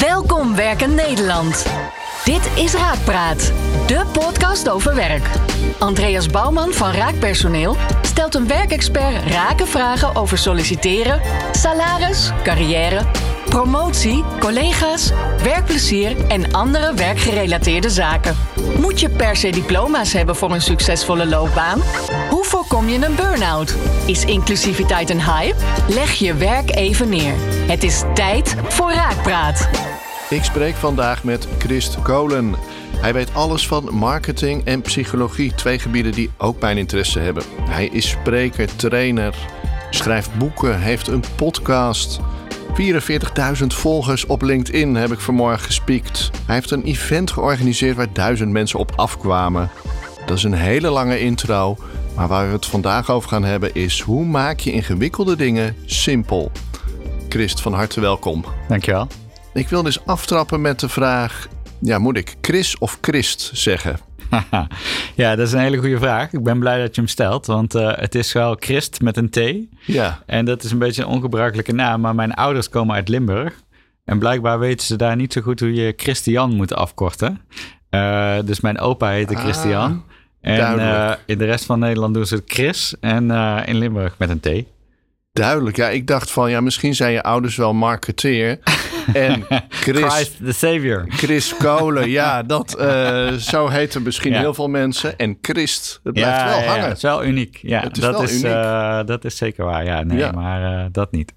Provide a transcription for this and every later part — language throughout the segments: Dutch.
Welkom Werken Nederland. Dit is Raakpraat, de podcast over werk. Andreas Bouwman van Raakpersoneel stelt een werkexpert rake vragen over solliciteren, salaris, carrière, promotie, collega's, werkplezier en andere werkgerelateerde zaken. Moet je per se diploma's hebben voor een succesvolle loopbaan? Hoe voorkom je een burn-out? Is inclusiviteit een hype? Leg je werk even neer. Het is tijd voor Raakpraat. Ik spreek vandaag met Christ Kolen. Hij weet alles van marketing en psychologie, twee gebieden die ook mijn interesse hebben. Hij is spreker, trainer, schrijft boeken, heeft een podcast. 44.000 volgers op LinkedIn heb ik vanmorgen gespiekt. Hij heeft een event georganiseerd waar duizend mensen op afkwamen. Dat is een hele lange intro, maar waar we het vandaag over gaan hebben is hoe maak je ingewikkelde dingen simpel. Christ, van harte welkom. Dankjewel. Ik wil dus aftrappen met de vraag: ja, moet ik Chris of Christ zeggen? ja, dat is een hele goede vraag. Ik ben blij dat je hem stelt, want uh, het is wel Christ met een T. Ja. En dat is een beetje een ongebruikelijke naam, maar mijn ouders komen uit Limburg. En blijkbaar weten ze daar niet zo goed hoe je Christian moet afkorten. Uh, dus mijn opa heette ah, Christian. En uh, in de rest van Nederland doen ze het Chris. En in Limburg met een T. Duidelijk. Ja, ik dacht van ja, misschien zijn je ouders wel marketeer. En Chris, Christ the Savior. Chris Kolen, ja, dat, uh, zo heten misschien heel veel mensen. En Christ, het blijft wel hangen. Ja, het is wel uniek. Ja, is dat, is, uh, dat is zeker waar. Ja, nee, maar uh, dat niet.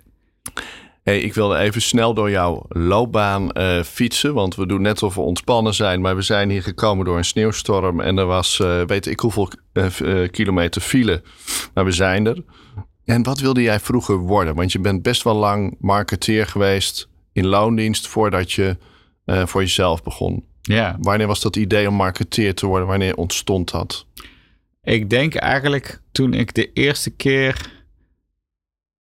Hey, ik wilde even snel door jouw loopbaan fietsen. Want we doen net of we ontspannen zijn. Maar we zijn hier gekomen door een sneeuwstorm. En er was, weet ik hoeveel kilometer file. Maar we zijn er. En wat wilde jij vroeger worden? Want je bent best wel lang marketeer geweest in loondienst voordat je uh, voor jezelf begon. Ja. Wanneer was dat idee om marketeer te worden? Wanneer ontstond dat? Ik denk eigenlijk toen ik de eerste keer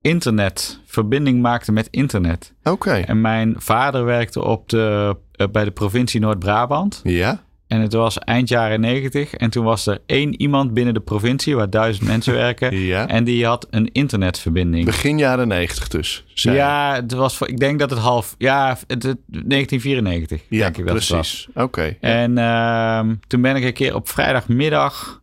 internet, verbinding maakte met internet. Oké. En mijn vader werkte op de, uh, bij de provincie Noord-Brabant. Ja. En het was eind jaren negentig. En toen was er één iemand binnen de provincie waar duizend mensen werken. ja. En die had een internetverbinding. Begin jaren negentig dus. Ja, het was, ik denk dat het half. Ja, het, 1994. Ja, denk ik dat precies. Oké. Okay, en uh, toen ben ik een keer op vrijdagmiddag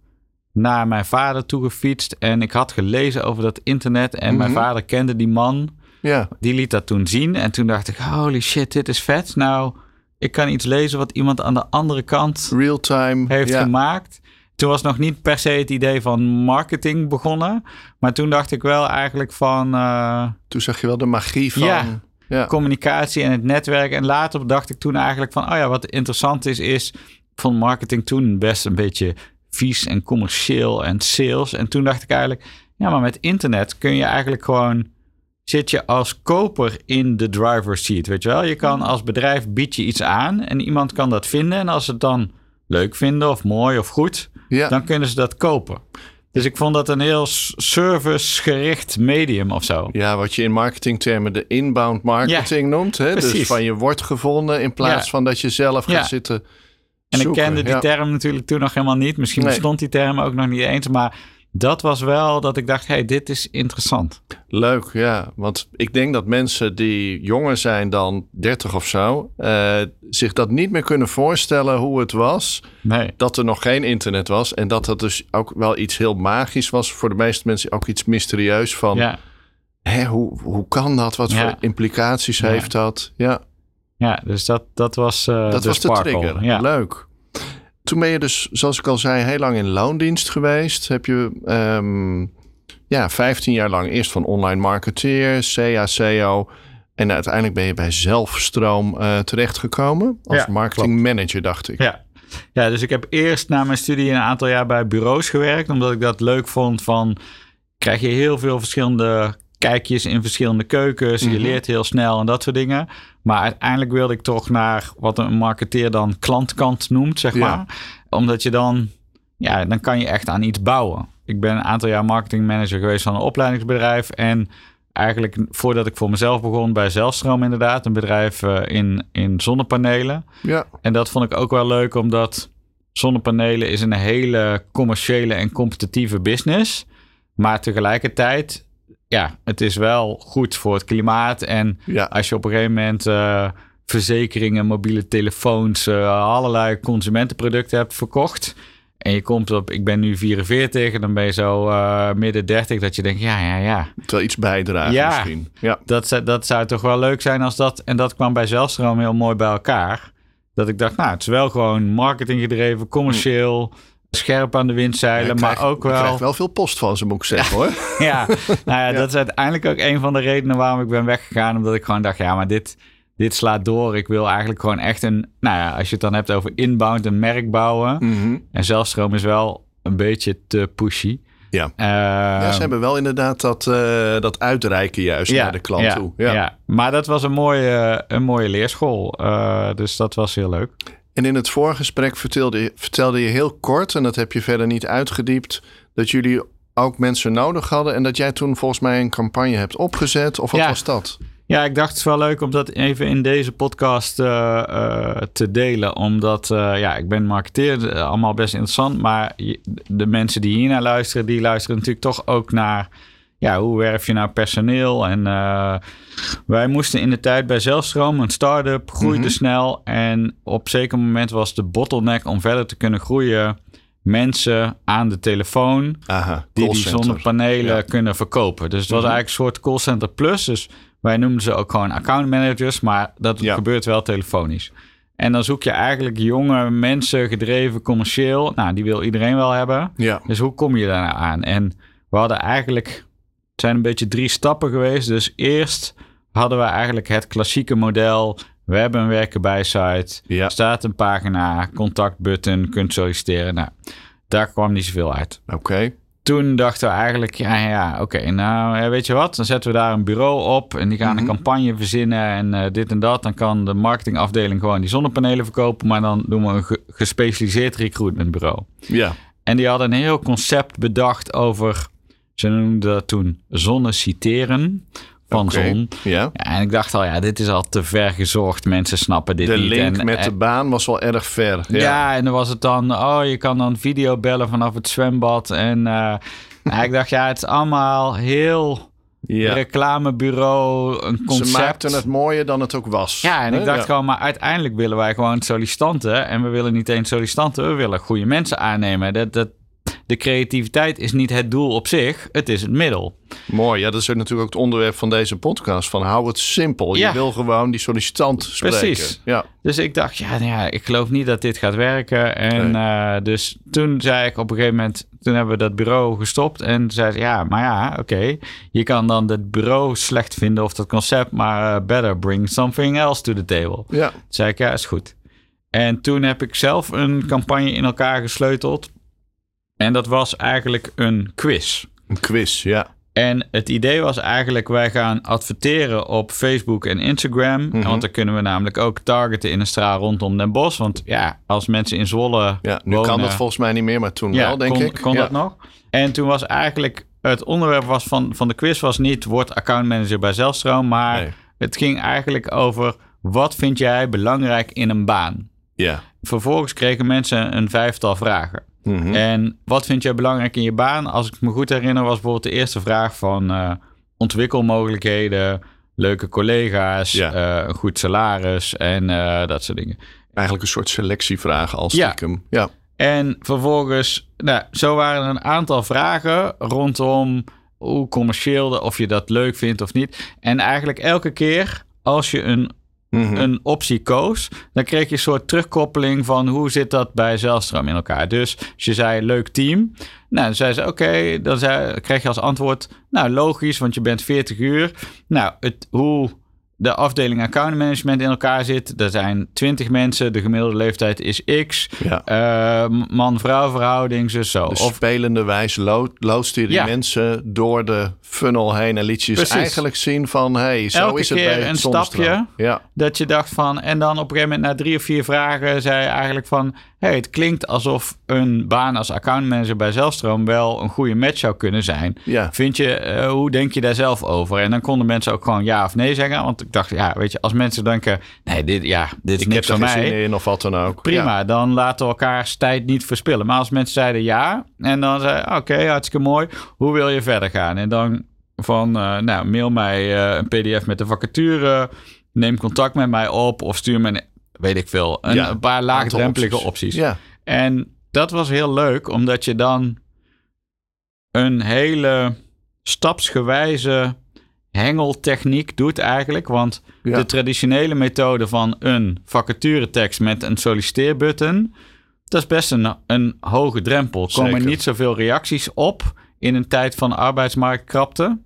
naar mijn vader toe gefietst. En ik had gelezen over dat internet. En mm -hmm. mijn vader kende die man. Ja. Die liet dat toen zien. En toen dacht ik: holy shit, dit is vet. Nou ik kan iets lezen wat iemand aan de andere kant Real-time heeft ja. gemaakt. Toen was nog niet per se het idee van marketing begonnen. Maar toen dacht ik wel eigenlijk van. Uh, toen zag je wel de magie van. Ja, communicatie en het netwerk. En later dacht ik toen eigenlijk van. Oh ja, wat interessant is, is. Ik vond marketing toen best een beetje vies en commercieel en sales. En toen dacht ik eigenlijk. Ja, maar met internet kun je eigenlijk gewoon zit je als koper in de driver's seat, weet je wel? Je kan als bedrijf bied je iets aan en iemand kan dat vinden. En als ze het dan leuk vinden of mooi of goed, ja. dan kunnen ze dat kopen. Dus ik vond dat een heel servicegericht medium of zo. Ja, wat je in marketingtermen de inbound marketing ja, noemt. Hè? Dus van je wordt gevonden in plaats ja. van dat je zelf gaat zitten En zoeken. ik kende die term natuurlijk toen nog helemaal niet. Misschien Nee. bestond die term ook nog niet eens. Maar dat was wel dat ik dacht, hey, dit is interessant. Leuk, ja. Want ik denk dat mensen die jonger zijn dan 30 of zo, eh, zich dat niet meer kunnen voorstellen hoe het was. Nee. Dat er nog geen internet was. En dat dat dus ook wel iets heel magisch was. Voor de meeste mensen ook iets mysterieus van. Ja, Hè, hoe, hoe kan dat? Wat Ja. voor implicaties Ja. heeft dat? Ja, ja dus dat, dat was eh dat de was de sparkle. trigger. Ja. Leuk. Toen ben je dus, zoals ik al zei, heel lang in loondienst geweest. Heb je ehm, ja, 15 jaar lang eerst van online marketeer, CA, CO. En uiteindelijk ben je bij Zelfstroom eh, terechtgekomen. Als Ja, marketing manager, dacht ik. Ja. ja, dus ik heb eerst na mijn studie een aantal jaar bij bureaus gewerkt. Omdat ik dat leuk vond van... krijg je heel veel verschillende kijkjes in verschillende keukens. Mhm. Je leert heel snel en dat soort dingen. Maar uiteindelijk wilde ik toch naar wat een marketeer dan klantkant noemt, zeg Ja. maar. Omdat je dan... Ja, dan kan je echt aan iets bouwen. Ik ben een aantal jaar marketingmanager geweest van een opleidingsbedrijf. En eigenlijk voordat ik voor mezelf begon bij Zelfstroom inderdaad. Een bedrijf eh, in, in zonnepanelen. Ja, En dat vond ik ook wel leuk, omdat zonnepanelen is een hele commerciële en competitieve business. Maar tegelijkertijd, ja, het is wel goed voor het klimaat. En ja. als je op een gegeven moment eh, verzekeringen, mobiele telefoons, uh, allerlei consumentenproducten hebt verkocht. En je komt op, ik ben nu 44, en dan ben je zo uh, midden 30, dat je denkt, ja, ja, ja. Wel iets bijdragen ja, misschien. Ja, dat, dat zou toch wel leuk zijn als dat, en dat kwam bij Zelfstroom heel mooi bij elkaar. Dat ik dacht, nou, het is wel gewoon marketing gedreven, commercieel, scherp aan de windzeilen, ja, maar ook wel... Ik krijg wel veel post van ze, moet ik zeggen, hoor. ja, nou ja, dat is uiteindelijk ook een van de redenen waarom ik ben weggegaan. Omdat ik gewoon dacht, ja, maar dit, dit slaat door. Ik wil eigenlijk gewoon echt een... Nou ja, als je het dan hebt over inbound, een merk bouwen. Mhm. En zelfstroom is wel een beetje te pushy. Ja. Uh, ja, ze hebben wel inderdaad dat, uh, dat uitreiken juist naar de klant ja, toe. Ja. ja. maar dat was een mooie, een mooie leerschool. Uh, dus dat was heel leuk. En in het voorgesprek vertelde, vertelde je heel kort, en dat heb je verder niet uitgediept, dat jullie ook mensen nodig hadden en dat jij toen volgens mij een campagne hebt opgezet. Of wat was dat? Ja, ik dacht het is wel leuk om dat even in deze podcast uh, uh, te delen. Omdat, uh, ja, ik ben marketeer, allemaal best interessant. Maar de mensen die hiernaar luisteren, die luisteren natuurlijk toch ook naar... Ja, hoe werf je nou personeel? En wij moesten in de tijd bij Zelfstroom, een start-up, groeide mm -hmm. snel. En op zeker moment was de bottleneck om verder te kunnen groeien mensen aan de telefoon Aha, die die zonnepanelen ja. kunnen verkopen. Dus het was mm -hmm. eigenlijk een soort callcenter plus. Dus wij noemden ze ook gewoon account managers, maar dat ja. gebeurt wel telefonisch. En dan zoek je eigenlijk jonge mensen, gedreven commercieel. Nou, die wil iedereen wel hebben. Ja. Dus hoe kom je daar nou aan? En we hadden eigenlijk, zijn een beetje drie stappen geweest. Dus eerst hadden we eigenlijk het klassieke model. We hebben een werken bij site. Ja. Staat een pagina, contactbutton, kunt solliciteren. Nou, daar kwam niet zoveel uit. Oké. Okay toen dachten we eigenlijk, ja, ja oké, okay, nou weet je wat, dan zetten we daar een bureau op en die gaan een campagne verzinnen en uh, dit en dat. Dan kan de marketingafdeling gewoon die zonnepanelen verkopen, maar dan doen we een ge gespecialiseerd recruitmentbureau. Ja. En die hadden een heel concept bedacht over, ze noemden dat toen zonne citeren van okay. zon. Ja. ja. En ik dacht al, ja, dit is al te ver gezocht. Mensen snappen dit de niet. De link en, met de baan was wel erg ver. Ja. ja. en dan was het dan, oh, je kan dan video bellen vanaf het zwembad. En uh, nou, ik dacht, ja, het is allemaal heel ja. reclamebureau, een concept. Ze maakten het mooier dan het ook was. Ja, en hè? ik dacht ja. gewoon, maar uiteindelijk willen wij gewoon sollicitanten. En we willen niet eens sollicitanten, we willen goede mensen aannemen. Dat, dat, de creativiteit is niet het doel op zich, het is het middel. Mooi, ja, dat is natuurlijk ook het onderwerp van deze podcast. Van hou het simpel. Ja. Je wil gewoon die sollicitant spreken. Precies. Ja. Dus ik dacht, ja, nou ja, ik geloof niet dat dit gaat werken. En Nee. uh, dus toen zei ik op een gegeven moment, toen hebben we dat bureau gestopt. En zei ze, ja, maar ja, oké. Je kan dan het bureau slecht vinden of dat concept, maar uh, better bring something else to the table. Ja. Toen zei ik, ja, is goed. En toen heb ik zelf een campagne in elkaar gesleuteld. En dat was eigenlijk een quiz. Een quiz, ja. En het idee was eigenlijk, wij gaan adverteren op Facebook en Instagram. Mhm. Want dan kunnen we namelijk ook targeten in een straal rondom Den Bosch. Want ja, als mensen in Zwolle Ja, nu wonen, kan dat volgens mij niet meer, maar toen ja, wel, denk kon, ik. kon ja. dat nog? En toen was eigenlijk, het onderwerp was van, van de quiz was niet, word accountmanager bij Zelstroom. Maar Nee. het ging eigenlijk over, wat vind jij belangrijk in een baan? Ja. Vervolgens kregen mensen een vijftal vragen. Mhm. En wat vind jij belangrijk in je baan? Als ik me goed herinner, was bijvoorbeeld de eerste vraag van uh, ontwikkelmogelijkheden, leuke collega's, Ja. uh, een goed salaris en uh, dat soort dingen. Eigenlijk een soort selectievraag als Ja. stiekem. Ja. En vervolgens, nou, zo waren er een aantal vragen rondom hoe commercieel, of je dat leuk vindt of niet. En eigenlijk elke keer als je een Mhm. een optie koos, dan kreeg je een soort terugkoppeling van hoe zit dat bij Zelstroom in elkaar. Dus als je zei leuk team, nou dan zei ze oké, dan zei, je als antwoord, nou logisch, want je bent 40 uur. Nou, het, hoe de afdeling account management in elkaar zit, er zijn 20 mensen, de gemiddelde leeftijd is X, ja. Eh, man-vrouw verhouding, dus zo. Dus Of spelende wijze lo loodste die Ja. mensen door de funnel heen en liet je ze Precies. eigenlijk zien van, hey, zo Elke is het keer bij een stapje. Ja. Dat je dacht van, en dan op een gegeven moment na drie of vier vragen zei je eigenlijk van, hey, het klinkt alsof een baan als accountmanager bij Zelstroom wel een goede match zou kunnen zijn. Ja. Vind je, eh, hoe denk je daar zelf over? En dan konden mensen ook gewoon ja of nee zeggen. Want ik dacht, ja, weet je, als mensen denken, nee, dit, ja, dit is niks geen mij. zin in of wat dan ook. Prima, Ja. dan laten we elkaars tijd niet verspillen. Maar als mensen zeiden ja, en dan zei oké, hartstikke mooi. Hoe wil je verder gaan? En dan van, eh, nou, mail mij eh, een pdf met de vacature. neem contact met mij op of stuur me, een, weet ik veel, een, Ja, een paar laagdrempelige opties. opties. Ja, En dat was heel leuk, omdat je dan een hele stapsgewijze hengeltechniek doet eigenlijk. Want Ja. de traditionele methode van een vacaturetekst met een solliciteerbutton, dat is best een, een hoge drempel. Er komen Zeker. niet zoveel reacties op in een tijd van arbeidsmarktkrapte.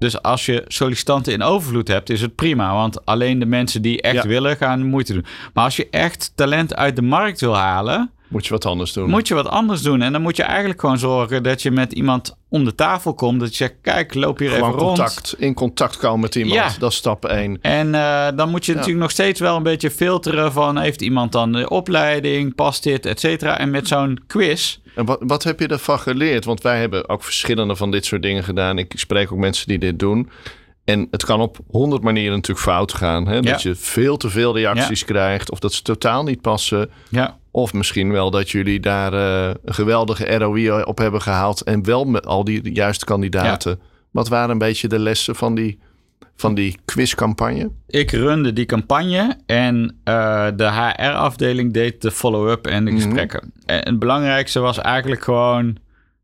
Dus als je sollicitanten in overvloed hebt, is het prima. Want alleen de mensen die echt Ja. willen, gaan moeite doen. Maar als je echt talent uit de markt wil halen, moet je wat anders doen. moet je wat anders doen. En dan moet je eigenlijk gewoon zorgen dat je met iemand om de tafel komt. Dat je zegt, kijk, loop hier Gewoon even rond. contact, in contact komen met iemand. Ja. Dat is stap 1. En eh, dan moet je natuurlijk nog steeds wel een beetje filteren van... heeft iemand dan de opleiding, past dit, et cetera. En met zo'n quiz... En wat, wat heb je ervan geleerd? Want wij hebben ook verschillende van dit soort dingen gedaan. Ik spreek ook mensen die dit doen. En het kan op honderd manieren natuurlijk fout gaan. Hè? Dat Ja. je veel te veel reacties krijgt. Of dat ze totaal niet passen. Ja, Of misschien wel dat jullie daar eh, een geweldige ROI op hebben gehaald. En wel met al die juiste kandidaten. Wat waren een beetje de lessen van die, van die quizcampagne? ik runde die campagne en eh, de HR-afdeling deed de follow-up en de Mhm. gesprekken. En het belangrijkste was eigenlijk gewoon...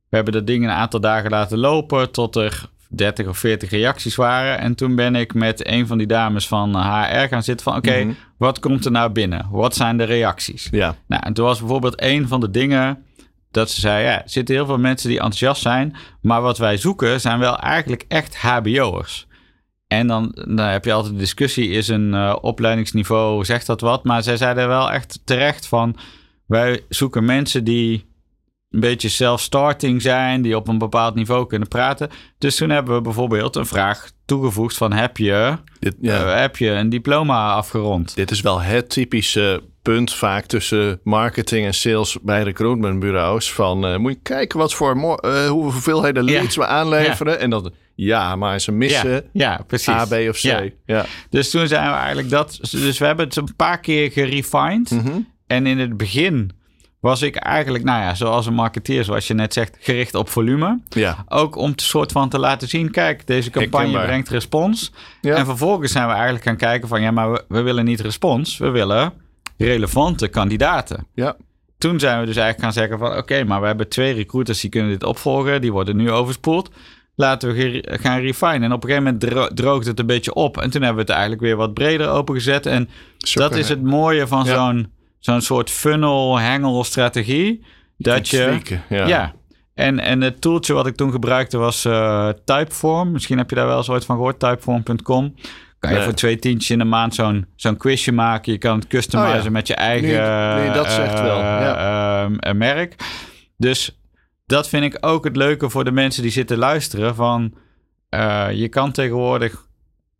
we hebben dat ding een aantal dagen laten lopen... tot er 30 of 40 reacties waren. En toen ben ik met een van die dames van HR gaan zitten van... oké, Mhm. wat komt er nou binnen? Wat zijn de reacties? Ja, Nou, en toen was bijvoorbeeld een van de dingen dat ze zei: ja, er zitten heel veel mensen die enthousiast zijn, maar wat wij zoeken zijn wel eigenlijk echt HBO'ers. En dan, dan heb je altijd de discussie: is een eh, opleidingsniveau, zegt dat wat? Maar zij zeiden wel echt terecht van: wij zoeken mensen die een beetje self-starting zijn, die op een bepaald niveau kunnen praten. Dus toen hebben we bijvoorbeeld een vraag toegevoegd van heb je, dit, ja. eh, heb je een diploma afgerond? dit is wel het typische punt vaak tussen marketing en sales bij recruitmentbureaus. Van eh, moet je kijken wat voor hoeveel hoeveelheden Ja. leads we aanleveren. En dan ja, maar ze missen ja, ja, precies. A, B of C. Ja. Ja. Dus toen zijn we eigenlijk dat. Dus we hebben het een paar keer gerefined. Mhm. En in het begin was ik eigenlijk, nou ja, zoals een marketeer, zoals je net zegt, gericht op volume. ja. Ook om te soort van te laten zien, kijk, deze campagne brengt respons. Ja. En vervolgens zijn we eigenlijk gaan kijken van, ja, maar we, we willen niet respons, we willen relevante kandidaten. ja. Toen zijn we dus eigenlijk gaan zeggen van, oké, maar we hebben twee recruiters die kunnen dit opvolgen, die worden nu overspoeld. Laten we gaan refinen. En op een gegeven moment dro- droogt het een beetje op. En toen hebben we het eigenlijk weer wat breder opengezet. En dat is het mooie van Ja. zo'n zo'n soort funnel-hengel-strategie. Dat je. ja. Ja. En, en het tooltje wat ik toen gebruikte was eh, Typeform. Misschien heb je daar wel eens ooit van gehoord. Typeform.com. Kan je Nee. voor twee tientjes in de maand zo'n zo'n quizje maken. Je kan het customizen Oh ja. met je eigen Nee, nee, dat zegt wel, eh, ja. ehm, eh, merk. Dus dat vind ik ook het leuke voor de mensen die zitten luisteren. Van, eh, je kan tegenwoordig...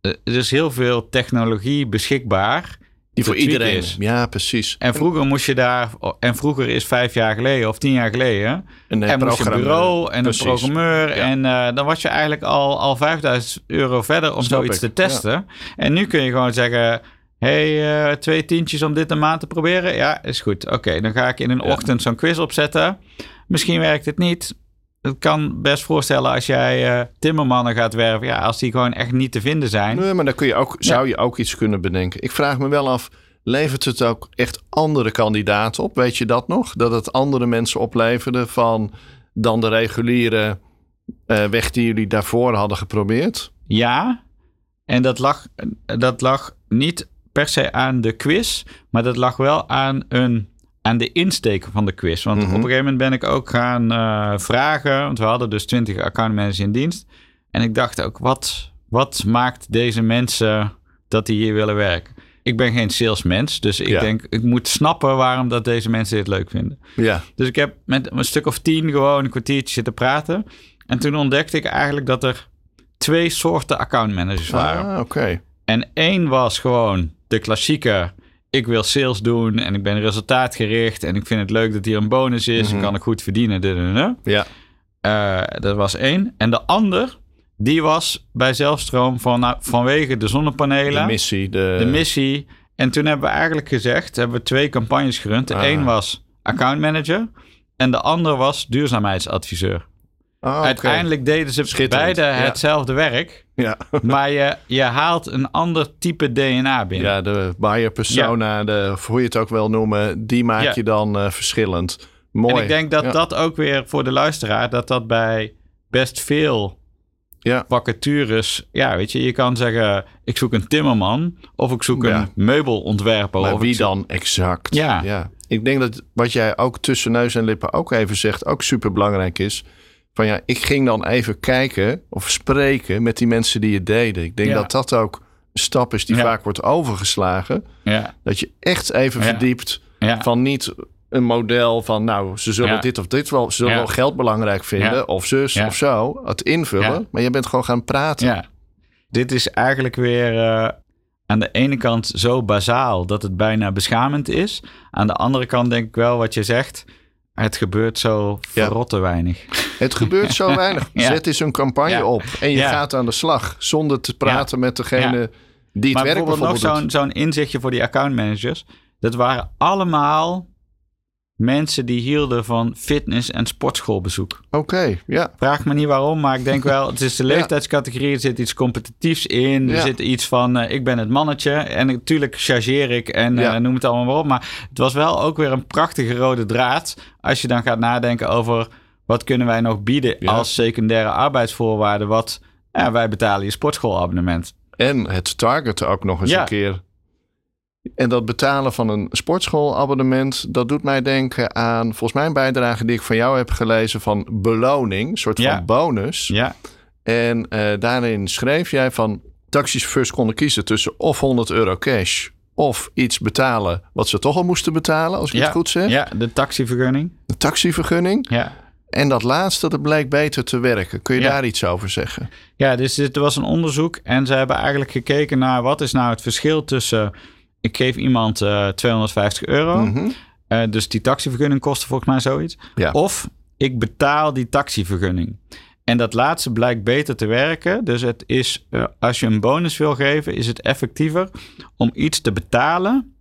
eh, Er is heel veel technologie beschikbaar. Die voor iedereen is. Ja, precies. En vroeger moest je daar... En vroeger is vijf jaar geleden of tien jaar geleden... Een En moest je een bureau en Precies. een programmeur. Ja. En eh, dan was je eigenlijk al, al 5000 euro verder om Snap zoiets ik, te testen. En nu kun je gewoon zeggen... hey, twee tientjes om dit een maand te proberen? Ja, is goed. Oké, dan ga ik in een Ja. ochtend zo'n quiz opzetten. Misschien werkt het niet. Ik kan best voorstellen als jij eh, timmermannen gaat werven... ja, als die gewoon echt niet te vinden zijn... Nee, maar dan kun je ook, zou je ook iets kunnen bedenken. Ik vraag me wel af, levert het ook echt andere kandidaten op? Weet je dat nog? Dat het andere mensen opleverde van dan de reguliere eh, weg die jullie daarvoor hadden geprobeerd? Ja, en dat lag, dat lag niet per se aan de quiz, maar dat lag wel aan, een, aan de insteek van de quiz. Want Mhm. op een gegeven moment ben ik ook gaan eh, vragen, want we hadden dus 20 accountmanagers in dienst. En ik dacht ook, wat, wat maakt deze mensen dat die hier willen werken? Ik ben geen salesmens, dus ik Ja. denk, ik moet snappen waarom dat deze mensen dit leuk vinden. Ja, Dus ik heb met een stuk of tien gewoon een kwartiertje zitten praten. En toen ontdekte ik eigenlijk dat er twee soorten accountmanagers waren. ah, oké. En één was gewoon de klassieke... ik wil sales doen en ik ben resultaatgericht... en ik vind het leuk dat hier een bonus is... Mhm. en kan ik goed verdienen. dit. Ja, Eh, dat was één. En de ander, die was bij Zelfstroom van, nou, vanwege de zonnepanelen... de missie. De, de missie. En toen hebben we eigenlijk gezegd, hebben we twee campagnes gerund. De Ah. een was account manager en de ander was duurzaamheidsadviseur. Ah. Uiteindelijk deden ze beide ja. hetzelfde werk. Ja, maar je, je haalt een ander type DNA binnen. ja de buyer persona, de, of hoe je het ook wel noemen, die maak Ja. je dan eh, verschillend. Mooi. En ik denk dat Ja. dat ook weer voor de luisteraar, dat dat bij best veel Ja. vacatures, ja, weet je, je kan zeggen, ik zoek een timmerman of ik zoek Ja. een meubelontwerper. Maar of wie zoek- dan exact? Ja. Ik denk dat wat jij ook tussen neus en lippen ook even zegt, ook super belangrijk is. Van ja, ik ging dan even kijken of spreken met die mensen die het deden. Ik denk Ja. dat dat ook een stap is die Ja. vaak wordt overgeslagen. Ja, Dat je echt even Ja. verdiept ja, van niet een model van nou, ze zullen Ja. dit of dit wel, ze zullen Ja. wel geld belangrijk vinden Ja. of zus Ja. of zo. Het invullen, Ja. maar je bent gewoon gaan praten. ja. Dit is eigenlijk weer eh, aan de ene kant zo bazaal dat het bijna beschamend is. Aan de andere kant denk ik wel wat je zegt. Het gebeurt zo Ja. verrotte weinig. Het gebeurt zo weinig. Ja. Zet eens een campagne Ja. op en je Ja. gaat aan de slag zonder te praten met degene die het maar werk bijvoorbeeld nog bijvoorbeeld zo'n doet. zo'n inzichtje voor die accountmanagers. Dat waren allemaal mensen die hielden van fitness- en sportschoolbezoek. Oké, ja. Vraag me niet waarom, maar ik denk wel, het is de leeftijdscategorie, er zit iets competitiefs in, er Ja. zit iets van, eh, ik ben het mannetje en natuurlijk chargeer ik en Ja. eh, noem het allemaal maar op. Maar het was wel ook weer een prachtige rode draad als je dan gaat nadenken over wat kunnen wij nog bieden Ja. als secundaire arbeidsvoorwaarden, wat ja, wij betalen je sportschoolabonnement. En het targeten ook nog eens Ja. een keer. En dat betalen van een sportschoolabonnement, dat doet mij denken aan volgens mij een bijdrage die ik van jou heb gelezen van beloning, een soort van bonus. Ja, En eh, daarin schreef jij van taxichauffeurs konden kiezen tussen of 100 euro cash of iets betalen wat ze toch al moesten betalen, als ik ja, het goed zeg. ja, de taxivergunning. De taxivergunning. Ja. En dat laatste, dat bleek beter te werken. Kun je Ja. daar iets over zeggen? Ja, dus dit was een onderzoek en ze hebben eigenlijk gekeken naar wat is nou het verschil tussen ik geef iemand eh 250 euro, Mhm. eh, dus die taxivergunning kostte volgens mij zoiets, Ja. of ik betaal die taxivergunning. En dat laatste blijkt beter te werken. Dus het is, eh, als je een bonus wil geven, is het effectiever om iets te betalen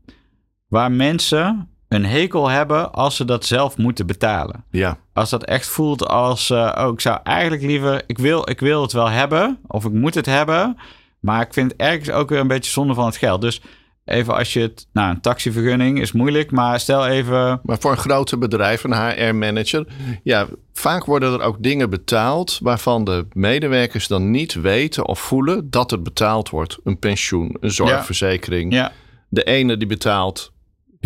waar mensen een hekel hebben als ze dat zelf moeten betalen. Ja, Als dat echt voelt als, eh, oh, ik zou eigenlijk liever, ik wil, ik wil het wel hebben, of ik moet het hebben, maar ik vind het ergens ook weer een beetje zonde van het geld. Dus even als je het, nou, een taxivergunning is moeilijk, maar stel even, maar voor een grote bedrijf, een HR-manager, ja, vaak worden er ook dingen betaald waarvan de medewerkers dan niet weten of voelen dat het betaald wordt. Een pensioen, een zorgverzekering. ja, De ene die betaalt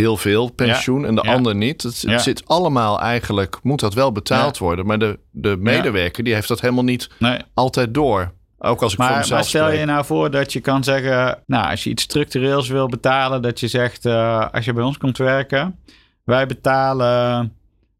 heel veel pensioen en de Ja. ander niet. Het, het Ja. zit allemaal eigenlijk, moet dat wel betaald worden. Maar de, de medewerker die heeft dat helemaal niet nee. altijd door. Ook als ik voor Maar, mezelf maar stel spreek. je nou voor dat je kan zeggen, nou, als je iets structureels wil betalen, dat je zegt, eh, als je bij ons komt werken, wij betalen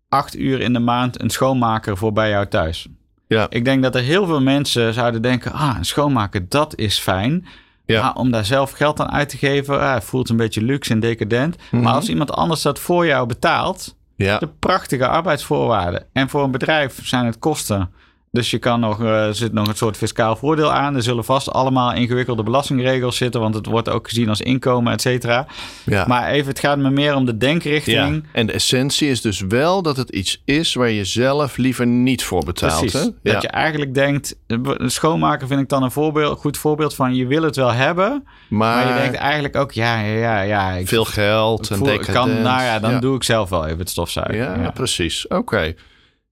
acht uur in de maand een schoonmaker voor bij jou thuis. Ja. Ik denk dat er heel veel mensen zouden denken, ah, een schoonmaker, dat is fijn. Ja. Maar om daar zelf geld aan uit te geven, ah, voelt een beetje luxe en decadent. Mhm. Maar als iemand anders dat voor jou betaalt, Ja, de prachtige arbeidsvoorwaarden. En voor een bedrijf zijn het kosten. Dus je kan nog, eh, er zit nog een soort fiscaal voordeel aan. Er zullen vast allemaal ingewikkelde belastingregels zitten, want het wordt ook gezien als inkomen, et cetera. ja. Maar even, het gaat me meer om de denkrichting. Ja, en de essentie is dus wel dat het iets is waar je zelf liever niet voor betaalt. Precies. Hè? Dat je eigenlijk denkt, een schoonmaker vind ik dan een voorbeeld, goed voorbeeld van je wil het wel hebben, maar, maar je denkt eigenlijk ook, ja, ja, ja, ja ik veel geld en voel- decadent. kan, nou ja, dan doe ik zelf wel even het stofzuigen. Ja, precies. Oké.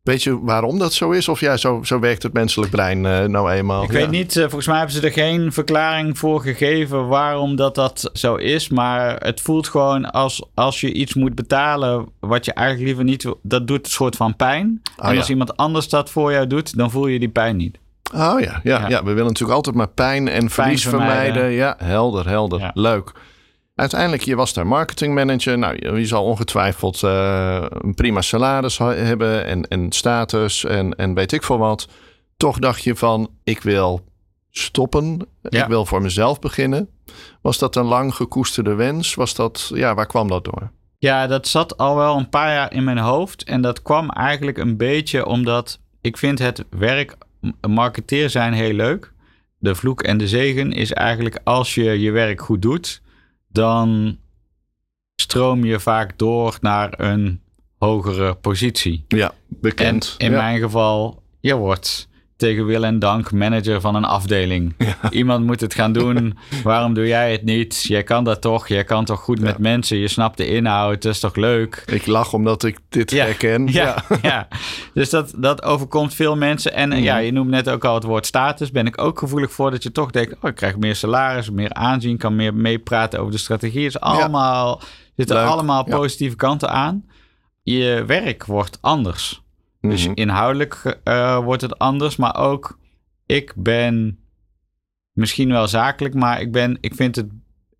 Weet je waarom dat zo is? Of ja, zo, zo werkt het menselijk brein eh, nou eenmaal. Ik Ja. weet niet, eh, volgens mij hebben ze er geen verklaring voor gegeven waarom dat, dat zo is. Maar het voelt gewoon als, als je iets moet betalen wat je eigenlijk liever niet wil. Dat doet een soort van pijn. Oh, en ja. als iemand anders dat voor jou doet, dan voel je die pijn niet. Oh ja, ja, Ja. ja. we willen natuurlijk altijd maar pijn en verlies vermijden. vermijden. Ja, helder, helder. Leuk. Uiteindelijk, je was daar marketingmanager. Nou, je, zal ongetwijfeld eh, een prima salaris hebben en, en status en, en weet ik veel wat. Toch dacht je van, ik wil stoppen. Ja. Ik wil voor mezelf beginnen. Was dat een lang gekoesterde wens? Was dat, ja, waar kwam dat door? Ja, dat zat al wel een paar jaar in mijn hoofd. En dat kwam eigenlijk een beetje omdat ik vind het werk marketeer zijn heel leuk. De vloek en de zegen is eigenlijk als je je werk goed doet, dan stroom je vaak door naar een hogere positie. Ja, bekend. En in ja. mijn geval, je wordt tegen wil en dank manager van een afdeling. Iemand moet het gaan doen. Waarom doe jij het niet? Jij kan dat toch? Jij kan toch goed met mensen? Je snapt de inhoud. Dat is toch leuk? Ik lach omdat ik dit herken. Ja, ja. dus dat, dat overkomt veel mensen. En Mhm. ja, je noemt net ook al het woord status. Ben ik ook gevoelig voor dat je toch denkt... oh, ik krijg meer salaris, meer aanzien... kan meer meepraten over de strategie. is allemaal, zitten allemaal ja. positieve kanten aan. Je werk wordt anders. Dus Mhm. inhoudelijk eh, wordt het anders, maar ook ik ben misschien wel zakelijk, maar ik ben, ik vind het,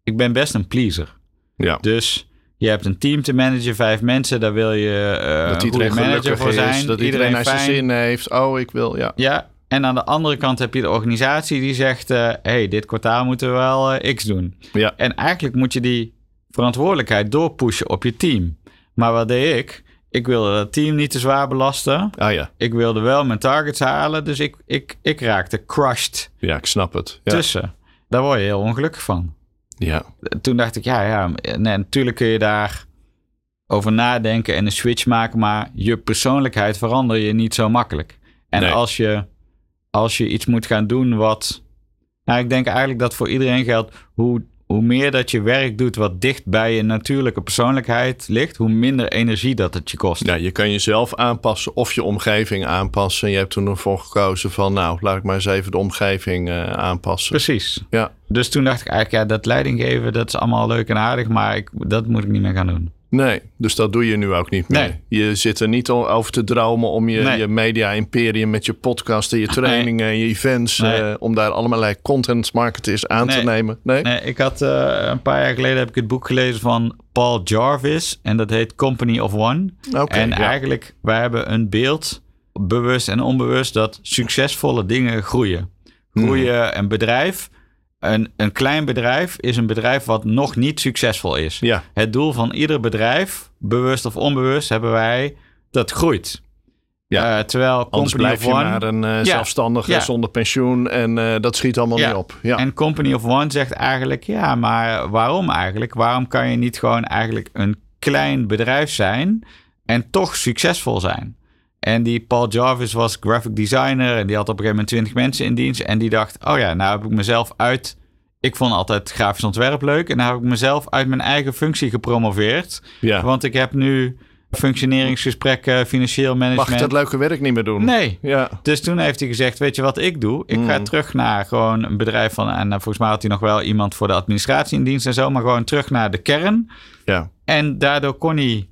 ik ben best een pleaser. Ja. Dus je hebt een team te managen, vijf mensen, daar wil je eh dat een goede iedereen manager voor zijn. is, dat iedereen naar zijn fijn. zin heeft. Oh, ik wil, ja. Ja, en aan de andere kant heb je de organisatie die zegt, eh hey, dit kwartaal moeten we wel X doen. Ja. En eigenlijk moet je die verantwoordelijkheid doorpushen op je team. Maar wat deed ik? Ik wilde dat team niet te zwaar belasten. Ah ja, Ik wilde wel mijn targets halen, dus ik, ik, ik raakte crushed ja, ik snap het. Ja. tussen. Daar word je heel ongelukkig van. ja. Toen dacht ik, ja, ja, nee, natuurlijk kun je daar over nadenken en een switch maken, maar je persoonlijkheid verander je niet zo makkelijk. En Nee. als, je, als je iets moet gaan doen wat. Nou, ik denk eigenlijk dat voor iedereen geldt, hoe, hoe meer dat je werk doet wat dicht bij je natuurlijke persoonlijkheid ligt, hoe minder energie dat het je kost. Ja, je kan jezelf aanpassen of je omgeving aanpassen. En je hebt toen ervoor gekozen van, nou, laat ik maar eens even de omgeving eh, aanpassen. Precies. Ja. Dus toen dacht ik eigenlijk, ja, dat leidinggeven, dat is allemaal leuk en aardig, maar ik, dat moet ik niet meer gaan doen. Nee, dus dat doe je nu ook niet meer. Nee. Je zit er niet over te dromen om je, Nee. je media-imperium met je podcast en je trainingen en je events, Nee. eh, om daar allerlei content marketers aan te nemen. Nee? Nee, ik had eh, een paar jaar geleden heb ik het boek gelezen van Paul Jarvis en dat heet Company of One. Oké, en ja. eigenlijk, wij hebben een beeld, bewust en onbewust, dat succesvolle dingen groeien. Groeien een bedrijf, een, een klein bedrijf is een bedrijf wat nog niet succesvol is. Ja, Het doel van ieder bedrijf, bewust of onbewust, hebben wij dat groeit. Ja. Eh, terwijl anders Company blijf of je One, maar een eh, zelfstandige Ja. zonder pensioen en eh, dat schiet allemaal Ja. niet op. Ja. En Company of One zegt eigenlijk, ja, maar waarom eigenlijk? Waarom kan je niet gewoon eigenlijk een klein bedrijf zijn en toch succesvol zijn? En die Paul Jarvis was graphic designer en die had op een gegeven moment 20 mensen in dienst. En die dacht, oh ja, nou heb ik mezelf uit... Ik vond altijd grafisch ontwerp leuk en nou heb ik mezelf uit mijn eigen functie gepromoveerd. ja. Want ik heb nu functioneringsgesprekken, financieel Mag management. ik dat leuke werk niet meer doen? Nee, Ja, dus toen heeft hij gezegd, weet je wat ik doe? Ik ga Mm. terug naar gewoon een bedrijf van... En eh, volgens mij had hij nog wel iemand voor de administratie in dienst en zo. Maar gewoon terug naar de kern. ja. En daardoor kon hij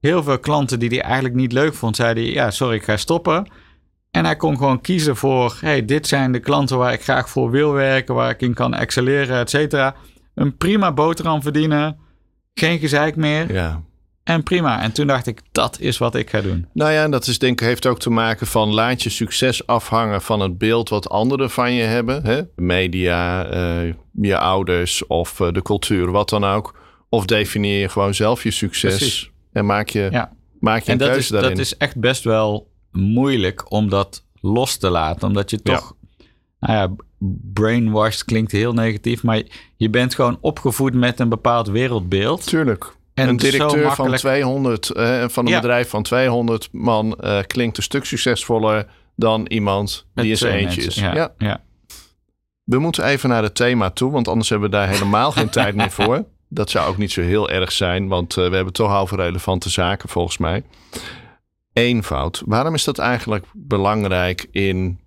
heel veel klanten die hij eigenlijk niet leuk vond... zeiden ja, sorry, ik ga stoppen. En hij kon gewoon kiezen voor... hey, dit zijn de klanten waar ik graag voor wil werken... waar ik in kan excelleren, et cetera. Een prima boterham verdienen. Geen gezeik meer. ja. En prima. En toen dacht ik, dat is wat ik ga doen. Nou ja, en dat is denk ik heeft ook te maken van laat je succes afhangen van het beeld wat anderen van je hebben. Hè? Media, eh, je ouders of eh, de cultuur, wat dan ook. Of definieer je gewoon zelf je succes Precies. En maak je, Ja. maak je En een dat keuze is, daarin. dat is echt best wel moeilijk om dat los te laten. Omdat je toch, nou ja, brainwashed klinkt heel negatief, maar je, bent gewoon opgevoed met een bepaald wereldbeeld. Tuurlijk. En een zo directeur van makkelijk- 200, eh, van een Ja. bedrijf van 200 man eh, klinkt een stuk succesvoller dan iemand Met die in zijn eentje is. Ja, Ja. ja. We moeten even naar het thema toe, want anders hebben we daar helemaal geen tijd meer voor. Dat zou ook niet zo heel erg zijn, want eh, we hebben toch over relevante zaken volgens mij. Eenvoud. Waarom is dat eigenlijk belangrijk in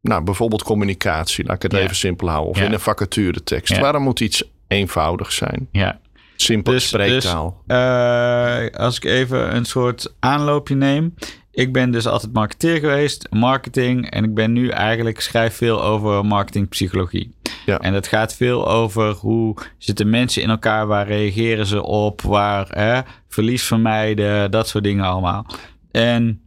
nou, bijvoorbeeld communicatie? Laat ik het Ja. even simpel houden. Of Ja. in een vacaturetekst. Ja. Waarom moet iets eenvoudig zijn? ja. Simpel Dus- spreektaal. Eh, als ik even een soort aanloopje neem. Ik ben dus altijd marketeer geweest, marketing. En ik ben nu eigenlijk, schrijf veel over marketingpsychologie. Ja. En het gaat veel over hoe zitten mensen in elkaar, waar reageren ze op, waar hè, verlies vermijden, dat soort dingen allemaal. En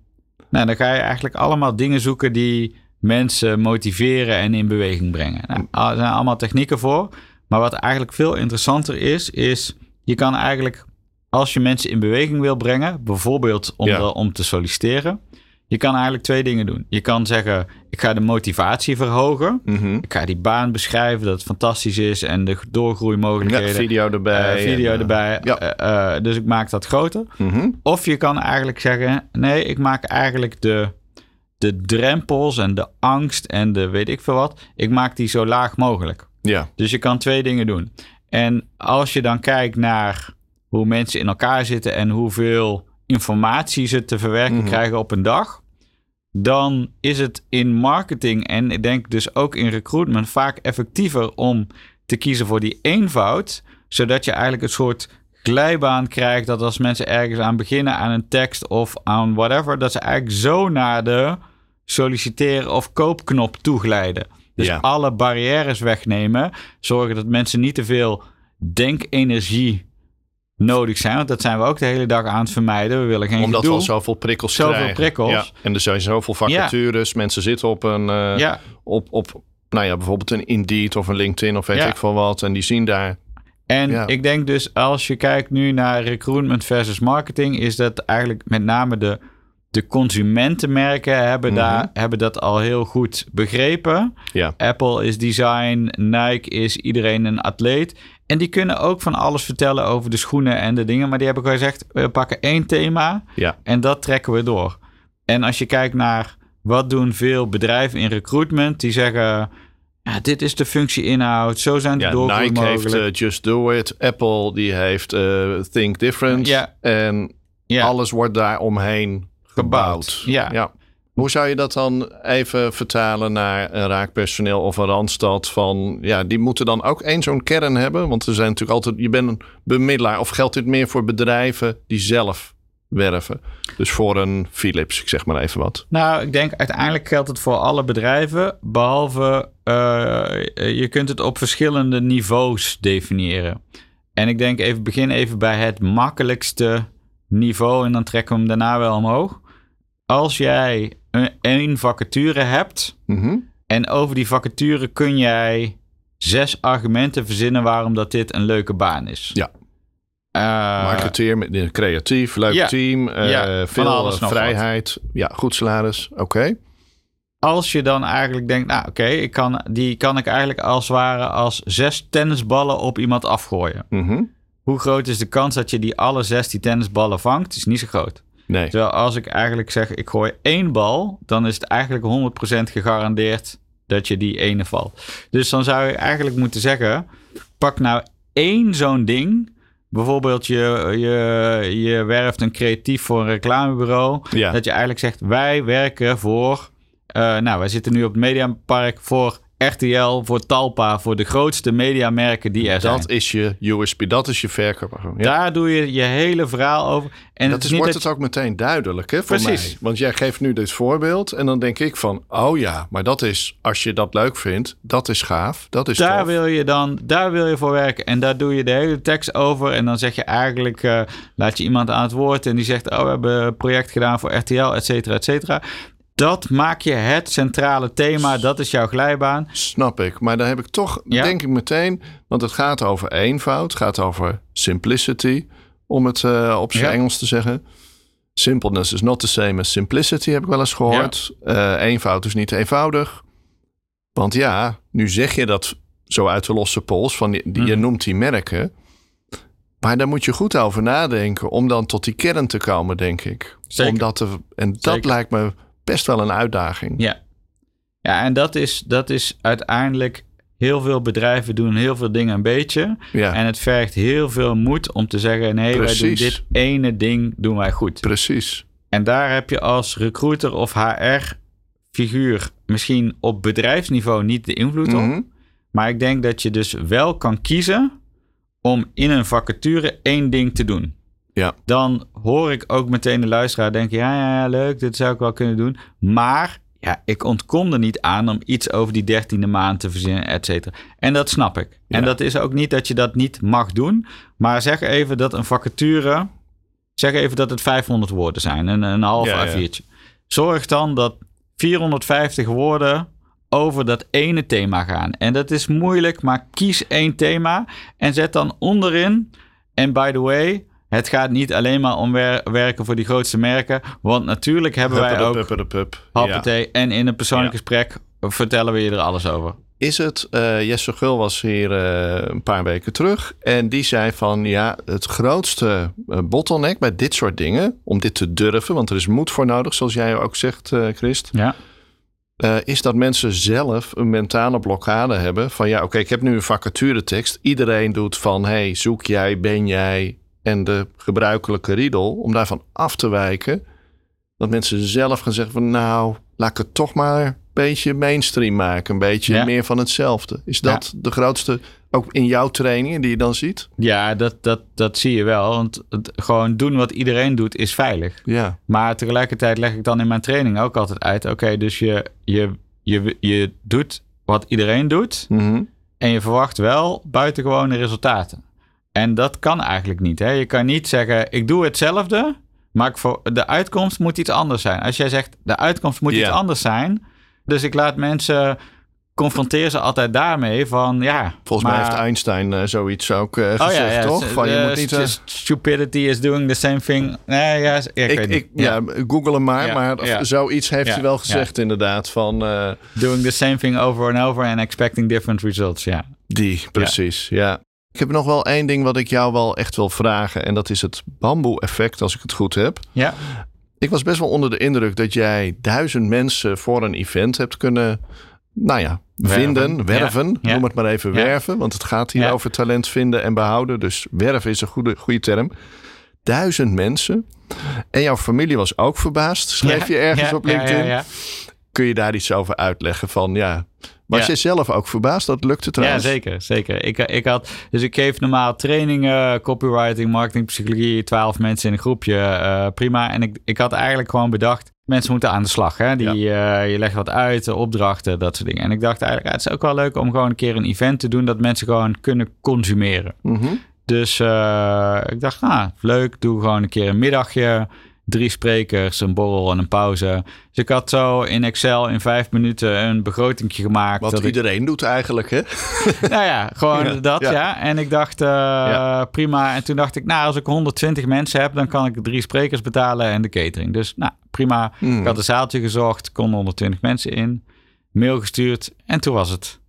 nou, dan ga je eigenlijk allemaal dingen zoeken die mensen motiveren en in beweging brengen. Nou, er zijn allemaal technieken voor. Maar wat eigenlijk veel interessanter is, is je kan eigenlijk, als je mensen in beweging wil brengen, bijvoorbeeld om, Ja. de- om te solliciteren, je kan eigenlijk twee dingen doen. Je kan zeggen, ik ga de motivatie verhogen. Mhm. Ik ga die baan beschrijven, dat het fantastisch is en de doorgroeimogelijkheden. Ja, video erbij. eh, video en, eh, erbij. ja. Eh, dus ik maak dat groter. mhm. Of je kan eigenlijk zeggen: nee, ik maak eigenlijk de, de drempels en de angst en de weet ik veel wat. Ik maak die zo laag mogelijk. Ja. Dus je kan twee dingen doen. En als je dan kijkt naar hoe mensen in elkaar zitten en hoeveel informatie ze te verwerken Mhm. krijgen op een dag, dan is het in marketing en ik denk dus ook in recruitment vaak effectiever om te kiezen voor die eenvoud, zodat je eigenlijk een soort glijbaan krijgt dat als mensen ergens aan beginnen aan een tekst of aan whatever, dat ze eigenlijk zo naar de solliciteren of koopknop toeglijden. Dus Ja. alle barrières wegnemen, zorgen dat mensen niet te veel denkenergie nodig zijn, want dat zijn we ook de hele dag aan het vermijden. We willen geen Omdat we gedoe. al zoveel prikkels Zoveel krijgen. prikkels. Ja. En er zijn zoveel vacatures. Mensen zitten op een... eh, Ja, op, op nou ja, bijvoorbeeld een Indeed of een LinkedIn of weet ik veel wat. En die zien daar... En ik denk dus als je kijkt nu naar recruitment versus marketing, is dat eigenlijk met name de, de consumentenmerken hebben, Mhm. daar, hebben dat al heel goed begrepen. Ja, Apple is design, Nike is iedereen een atleet. En die kunnen ook van alles vertellen over de schoenen en de dingen. Maar die hebben gezegd, we pakken één thema ja, en dat trekken we door. En als je kijkt naar wat doen veel bedrijven in recruitment, die zeggen, ja, dit is de functie inhoud, zo zijn de ja Nike heeft eh, Just Do It. Apple die heeft eh, Think Different. Ja. En ja. alles wordt daar omheen gebouwd. Ja. Hoe zou je dat dan even vertalen naar een raakpersoneel of een randstad? Van, ja, die moeten dan ook één zo'n kern hebben. Want er zijn natuurlijk altijd, je bent een bemiddelaar. Of geldt dit meer voor bedrijven die zelf werven? Dus voor een Philips, ik zeg maar even wat. Nou, ik denk uiteindelijk geldt het voor alle bedrijven, behalve eh, je kunt het op verschillende niveaus definiëren. En ik denk even begin even bij het makkelijkste niveau en dan trekken we hem daarna wel omhoog. Als jij een, één vacature hebt Mhm. en over die vacature kun jij zes argumenten verzinnen waarom dat dit een leuke baan is. Ja. Eh, Marketeer, met een creatief, leuk ja. team, Ja, van veel alles eh, vrijheid. Ja, goed salaris. Oké. als je dan eigenlijk denkt, nou oké, ik kan die kan ik eigenlijk als het ware als zes tennisballen op iemand afgooien. Mhm. Hoe groot is de kans dat je die alle zes die tennisballen vangt? Is niet zo groot. Nee. Terwijl als ik eigenlijk zeg, ik gooi één bal, dan is het eigenlijk 100% gegarandeerd dat je die ene valt. Dus dan zou je eigenlijk moeten zeggen, pak nou één zo'n ding. Bijvoorbeeld je, je, je werft een creatief voor een reclamebureau. Ja. Dat je eigenlijk zegt, wij werken voor... eh, nou, wij zitten nu op het Mediapark voor RTL, voor Talpa, voor de grootste mediamerken die er zijn. Dat is je USP, dat is je verkoop. Ja. Daar doe je je hele verhaal over. En dat het is, wordt het ook meteen duidelijk hè, voor Precies. mij. Want jij geeft nu dit voorbeeld en dan denk ik van... oh ja, maar dat is, als je dat leuk vindt, dat is gaaf, dat is daar tof. wil je dan, daar wil je voor werken. En daar doe je de hele tekst over. En dan zeg je eigenlijk, eh, laat je iemand aan het woord. En die zegt, oh, we hebben een project gedaan voor RTL, et cetera, et cetera. Dat maak je het centrale thema. Dat is jouw glijbaan. Snap ik, maar dan heb ik toch, Ja. denk ik meteen... want het gaat over eenvoud, het gaat over simplicity... om het eh, op zijn Ja. Engels te zeggen. Simpleness is not the same as simplicity, heb ik wel eens gehoord. Eh, eenvoud is niet eenvoudig. Want ja, nu zeg je dat zo uit de losse pols... van die, die- je Mhm. noemt die merken... Maar daar moet je goed over nadenken om dan tot die kern te komen, denk ik. Zeker. Om dat te, en dat Zeker. lijkt me best wel een uitdaging. Ja, ja en dat is, dat is uiteindelijk... Heel veel bedrijven doen heel veel dingen een beetje. Ja, En het vergt heel veel moed om te zeggen... nee, wij doen dit ene ding doen wij goed. precies. En daar heb je als recruiter of HR-figuur misschien op bedrijfsniveau niet de invloed op. Mhm. Maar ik denk dat je dus wel kan kiezen om in een vacature één ding te doen. Ja. Dan hoor ik ook meteen de luisteraar denken: ja, ja, ja, leuk, dit zou ik wel kunnen doen. Maar ja, ik ontkom er niet aan om iets over die dertiende maand te verzinnen, et cetera. En dat snap ik. En dat is ook niet dat je dat niet mag doen. Maar zeg even dat een vacature. Zeg even dat het 500 woorden zijn, een, een half Ja, ja. A4'tje. Zorg dan dat 450 woorden over dat ene thema gaan. En dat is moeilijk, maar kies één thema en zet dan onderin. En by the way, het gaat niet alleen maar om wer- werken voor die grootste merken. Want natuurlijk hebben wij ook Huppelepuppelepup. Ja. En in een persoonlijk Ja. gesprek vertellen we je er alles over. is het, uh, Jesse Gul was hier uh, een paar weken terug en die zei van ja, het grootste uh, bottleneck bij dit soort dingen, om dit te durven, want er is moed voor nodig, zoals jij ook zegt, Christ. Ja. is dat mensen zelf een mentale blokkade hebben van ja, oké, ik heb nu een vacaturetekst. Iedereen doet van hey, zoek jij, ben jij en de gebruikelijke riedel, om daarvan af te wijken. Dat mensen zelf gaan zeggen van nou, laat ik het toch maar een beetje mainstream maken. Een beetje meer van hetzelfde. Is dat de grootste, ook in jouw trainingen die je dan ziet? Ja, dat, dat, dat zie je wel. Want het, gewoon doen wat iedereen doet is veilig. Ja. Maar tegelijkertijd leg ik dan in mijn training ook altijd uit. Oké, dus je, je, je, je doet wat iedereen doet. Mhm. En je verwacht wel buitengewone resultaten. En dat kan eigenlijk niet. Hè? Je kan niet zeggen, ik doe hetzelfde, maar voor de uitkomst moet iets anders zijn. Als jij zegt, de uitkomst moet iets anders zijn. Dus ik laat mensen confronteer ze altijd daarmee van ja. Volgens mij heeft Einstein uh, zoiets ook uh, gezegd, oh, ja, ja, toch? Van, je moet niet, uh... Stupidity is doing the same thing. Nee, ja, ik, ik, ja. google hem maar. maar zoiets heeft hij wel gezegd inderdaad. Van, doing the same thing over and over and expecting different results, ja. Die, precies, ja. Ik heb nog wel één ding wat ik jou wel echt wil vragen. En dat is het bamboe-effect, als ik het goed heb. Ja. Ik was best wel onder de indruk dat jij duizend mensen voor een event hebt kunnen, nou ja, vinden, werven. Noem het maar even werven, want het gaat hier over talent vinden en behouden. Dus werven is een goede, goede term. Duizend mensen. En jouw familie was ook verbaasd, schreef je ergens op LinkedIn. Kun je daar iets over uitleggen van, ja, was je zelf ook verbaasd? Dat lukte trouwens. Ja, zeker. zeker. Ik, ik had, dus ik geef normaal trainingen, copywriting, marketing, psychologie, twaalf mensen in een groepje. Uh, prima. En ik, ik had eigenlijk gewoon bedacht, mensen moeten aan de slag. Hè? Die, uh, je legt wat uit, opdrachten, dat soort dingen. En ik dacht eigenlijk, het is ook wel leuk om gewoon een keer een event te doen dat mensen gewoon kunnen consumeren. Mm Dus uh, ik dacht, nou, leuk, doe gewoon een keer een middagje drie sprekers, een borrel en een pauze. Dus ik had zo in Excel in vijf minuten een begroting gemaakt. Wat iedereen doet eigenlijk, hè? nou ja, gewoon dat, ja. En ik dacht, uh, prima. En toen dacht ik, nou, als ik 120 mensen heb, dan kan ik drie sprekers betalen en de catering. Dus, nou, prima. Hmm. Ik had een zaaltje gezocht, kon 120 mensen in. Mail gestuurd en toen was het.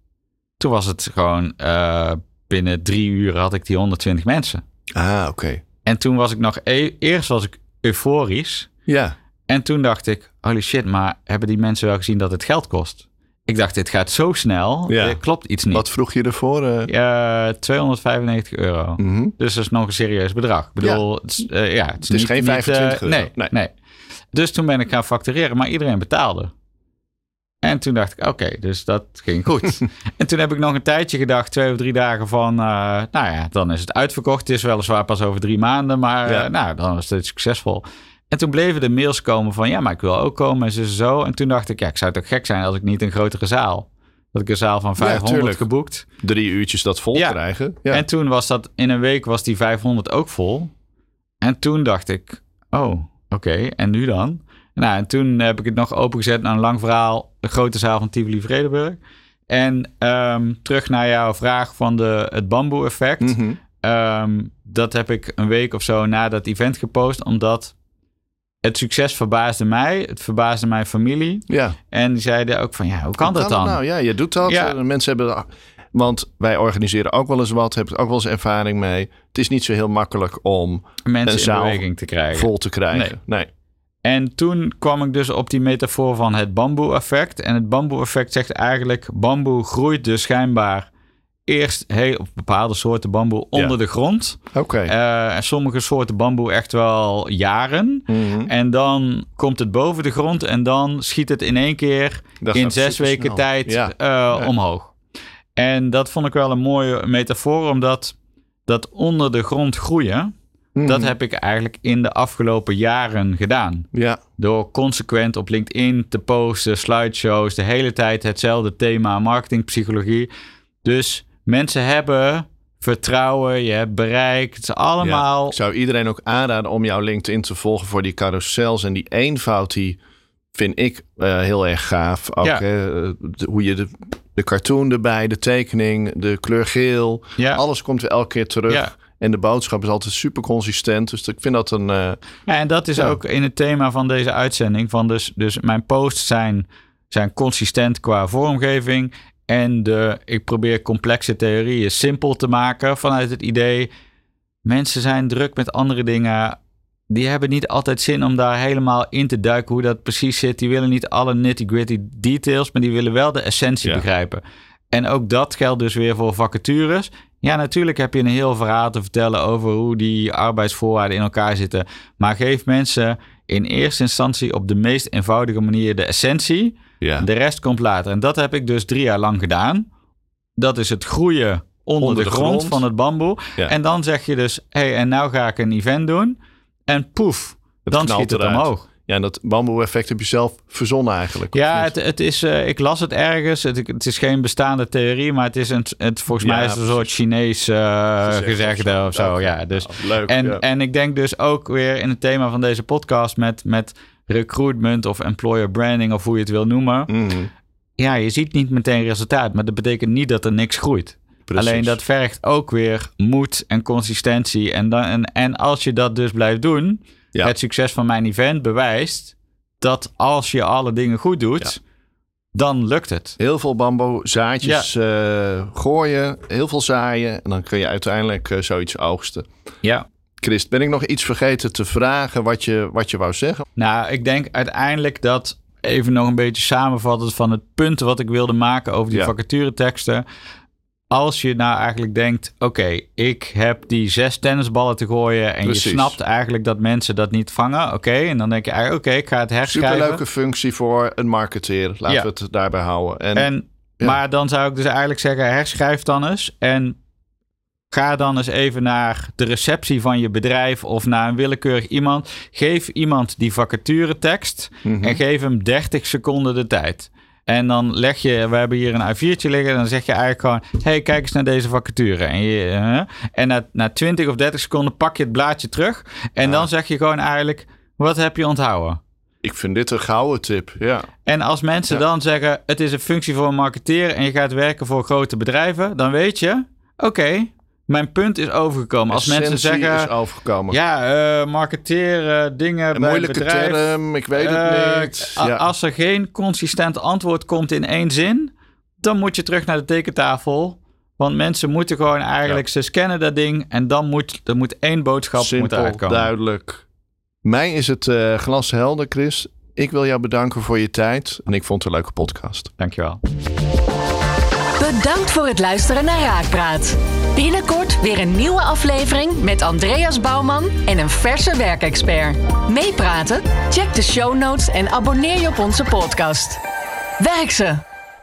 Toen was het gewoon uh, binnen drie uur had ik die 120 mensen. Ah, oké. En toen was ik nog, e eerst was ik euforisch. Ja. En toen dacht ik, holy shit, maar hebben die mensen wel gezien dat het geld kost? Ik dacht, dit gaat zo snel, ja. er klopt iets niet. Wat vroeg je ervoor? Uh... Ja, 295 euro. Mhm. Dus dat is nog een serieus bedrag. Ik bedoel, ja. het, is, uh, ja, het is, het is geen 25 niet, uh, euro. Nee, nee, nee. Dus toen ben ik gaan factureren, maar iedereen betaalde. En toen dacht ik, oké, dus dat ging goed. en toen heb ik nog een tijdje gedacht, twee of drie dagen van, uh, nou ja, dan is het uitverkocht. Het is weliswaar pas over drie maanden, maar ja. uh, nou, dan is het succesvol. En toen bleven de mails komen van, ja, maar ik wil ook komen en zo, zo. En toen dacht ik, ja, ik zou toch gek zijn als ik niet een grotere zaal. Dat ik een zaal van 500 ja, geboekt. Drie uurtjes dat vol ja. krijgen. Ja. En toen was dat, in een week was die 500 ook vol. En toen dacht ik, oh, oké, okay, en nu dan? Nou, en toen heb ik het nog opengezet naar een lang verhaal. De grote zaal van Tivoli Vredenburg. En um, terug naar jouw vraag van de, het bamboe effect. Mm -hmm. um, dat heb ik een week of zo na dat event gepost. Omdat het succes verbaasde mij. Het verbaasde mijn familie. Ja. En die zeiden ook van, ja, hoe kan, hoe dat kan dan? nou? Ja, je doet dat. Ja. Mensen hebben... Want wij organiseren ook wel eens wat. Heb ik ook wel eens ervaring mee. Het is niet zo heel makkelijk om Mensen een zaal in beweging te krijgen. vol te krijgen. Nee. nee. En toen kwam ik dus op die metafoor van het bamboe-effect. En het bamboe-effect zegt eigenlijk: bamboe groeit dus schijnbaar eerst heel, op bepaalde soorten bamboe onder ja. de grond. Oké. Okay. Uh, en sommige soorten bamboe echt wel jaren. Mm -hmm. En dan komt het boven de grond en dan schiet het in één keer dat in zes weken snel. tijd ja. uh, ja. omhoog. En dat vond ik wel een mooie metafoor, omdat dat onder de grond groeien. Dat heb ik eigenlijk in de afgelopen jaren gedaan. Ja. Door consequent op LinkedIn te posten, slideshows, de hele tijd hetzelfde thema, marketingpsychologie. Dus mensen hebben vertrouwen, je hebt bereik. Het is allemaal. Ja. Ik zou iedereen ook aanraden om jouw LinkedIn te volgen voor die carousels. En die eenvoud, die vind ik uh, heel erg gaaf. Ook Ja. hè, de- hoe je de, de cartoon erbij, de tekening, de kleur geel. Ja. Alles komt weer elke keer terug. Ja. En de boodschap is altijd super consistent. Dus ik vind dat een. eh, Ja, en dat is Ja. ook in het thema van deze uitzending. Van dus, dus mijn posts zijn, zijn consistent qua vormgeving. En de, ik probeer complexe theorieën simpel te maken vanuit het idee... mensen zijn druk met andere dingen die hebben niet altijd zin om daar helemaal in te duiken hoe dat precies zit. Die willen niet alle nitty-gritty details, maar die willen wel de essentie begrijpen. En ook dat geldt dus weer voor vacatures. Ja, natuurlijk heb je een heel verhaal te vertellen over hoe die arbeidsvoorwaarden in elkaar zitten. Maar geef mensen in eerste instantie op de meest eenvoudige manier de essentie. Ja. De rest komt later. En dat heb ik dus drie jaar lang gedaan. Dat is het groeien onder, de, grond, van het bamboe. En dan zeg je dus, hé, hey, en nou ga ik een event doen. En poef, dan schiet het omhoog. Ja, dat bamboe-effect heb je zelf verzonnen eigenlijk. Ja, het, het is, uh, ik las het ergens. Het, het, is geen bestaande theorie, maar het is een, het, volgens mij is het een soort Chinees uh, gezegde of zo. Ja, dus, leuk, en, en ik denk dus ook weer in het thema van deze podcast met, met recruitment of employer branding of hoe je het wil noemen. Mhm. Ja, je ziet niet meteen resultaat, maar dat betekent niet dat er niks groeit. Alleen dat vergt ook weer moed en consistentie. En, dan, en, en als je dat dus blijft doen, het succes van mijn event bewijst dat als je alle dingen goed doet, dan lukt het. Heel veel bamboe zaadjes eh, gooien, heel veel zaaien en dan kun je uiteindelijk uh, zoiets oogsten. Ja. Christ, ben ik nog iets vergeten te vragen wat je, wat je wou zeggen? Nou, ik denk uiteindelijk dat even nog een beetje samenvatten van het punt wat ik wilde maken over die vacature teksten als je nou eigenlijk denkt: oké, ik heb die zes tennisballen te gooien. en je snapt eigenlijk dat mensen dat niet vangen. Oké, en dan denk je eigenlijk: oké, ik ga het herschrijven. Superleuke functie voor een marketeer. Laten we het daarbij houden. En, en Maar dan zou ik dus eigenlijk zeggen: herschrijf dan eens. En Ga dan eens even naar de receptie van je bedrijf of naar een willekeurig iemand. Geef iemand die vacature tekst mhm. en geef hem 30 seconden de tijd. En dan leg je, we hebben hier een A4'tje liggen. En dan zeg je eigenlijk gewoon: hey, kijk eens naar deze vacature. En, je, en na, na 20 of 30 seconden pak je het blaadje terug. En dan zeg je gewoon eigenlijk: wat heb je onthouden? Ik vind dit een gouden tip, ja. En als mensen dan zeggen: het is een functie voor een marketeer en je gaat werken voor grote bedrijven, dan weet je: oké, mijn punt is overgekomen. Als mensen zeggen... is overgekomen. Ja, uh, marketeren, dingen een bij moeilijke bedrijf, term, ik weet het uh, niet. Ja. Als er geen consistent antwoord komt in één zin... dan moet je terug naar de tekentafel. Want mensen moeten gewoon eigenlijk... ze scannen dat ding en dan moet er moet één boodschap Simpel, moeten uitkomen. duidelijk. Mij is het uh, glashelder, Chris. Ik wil jou bedanken voor je tijd. En ik vond het een leuke podcast. Dankjewel. Bedankt voor het luisteren naar Raakpraat. Binnenkort weer een nieuwe aflevering met Andreas Bouwman en een verse werkexpert. Meepraten? Check de show notes en abonneer je op onze podcast. Werk ze!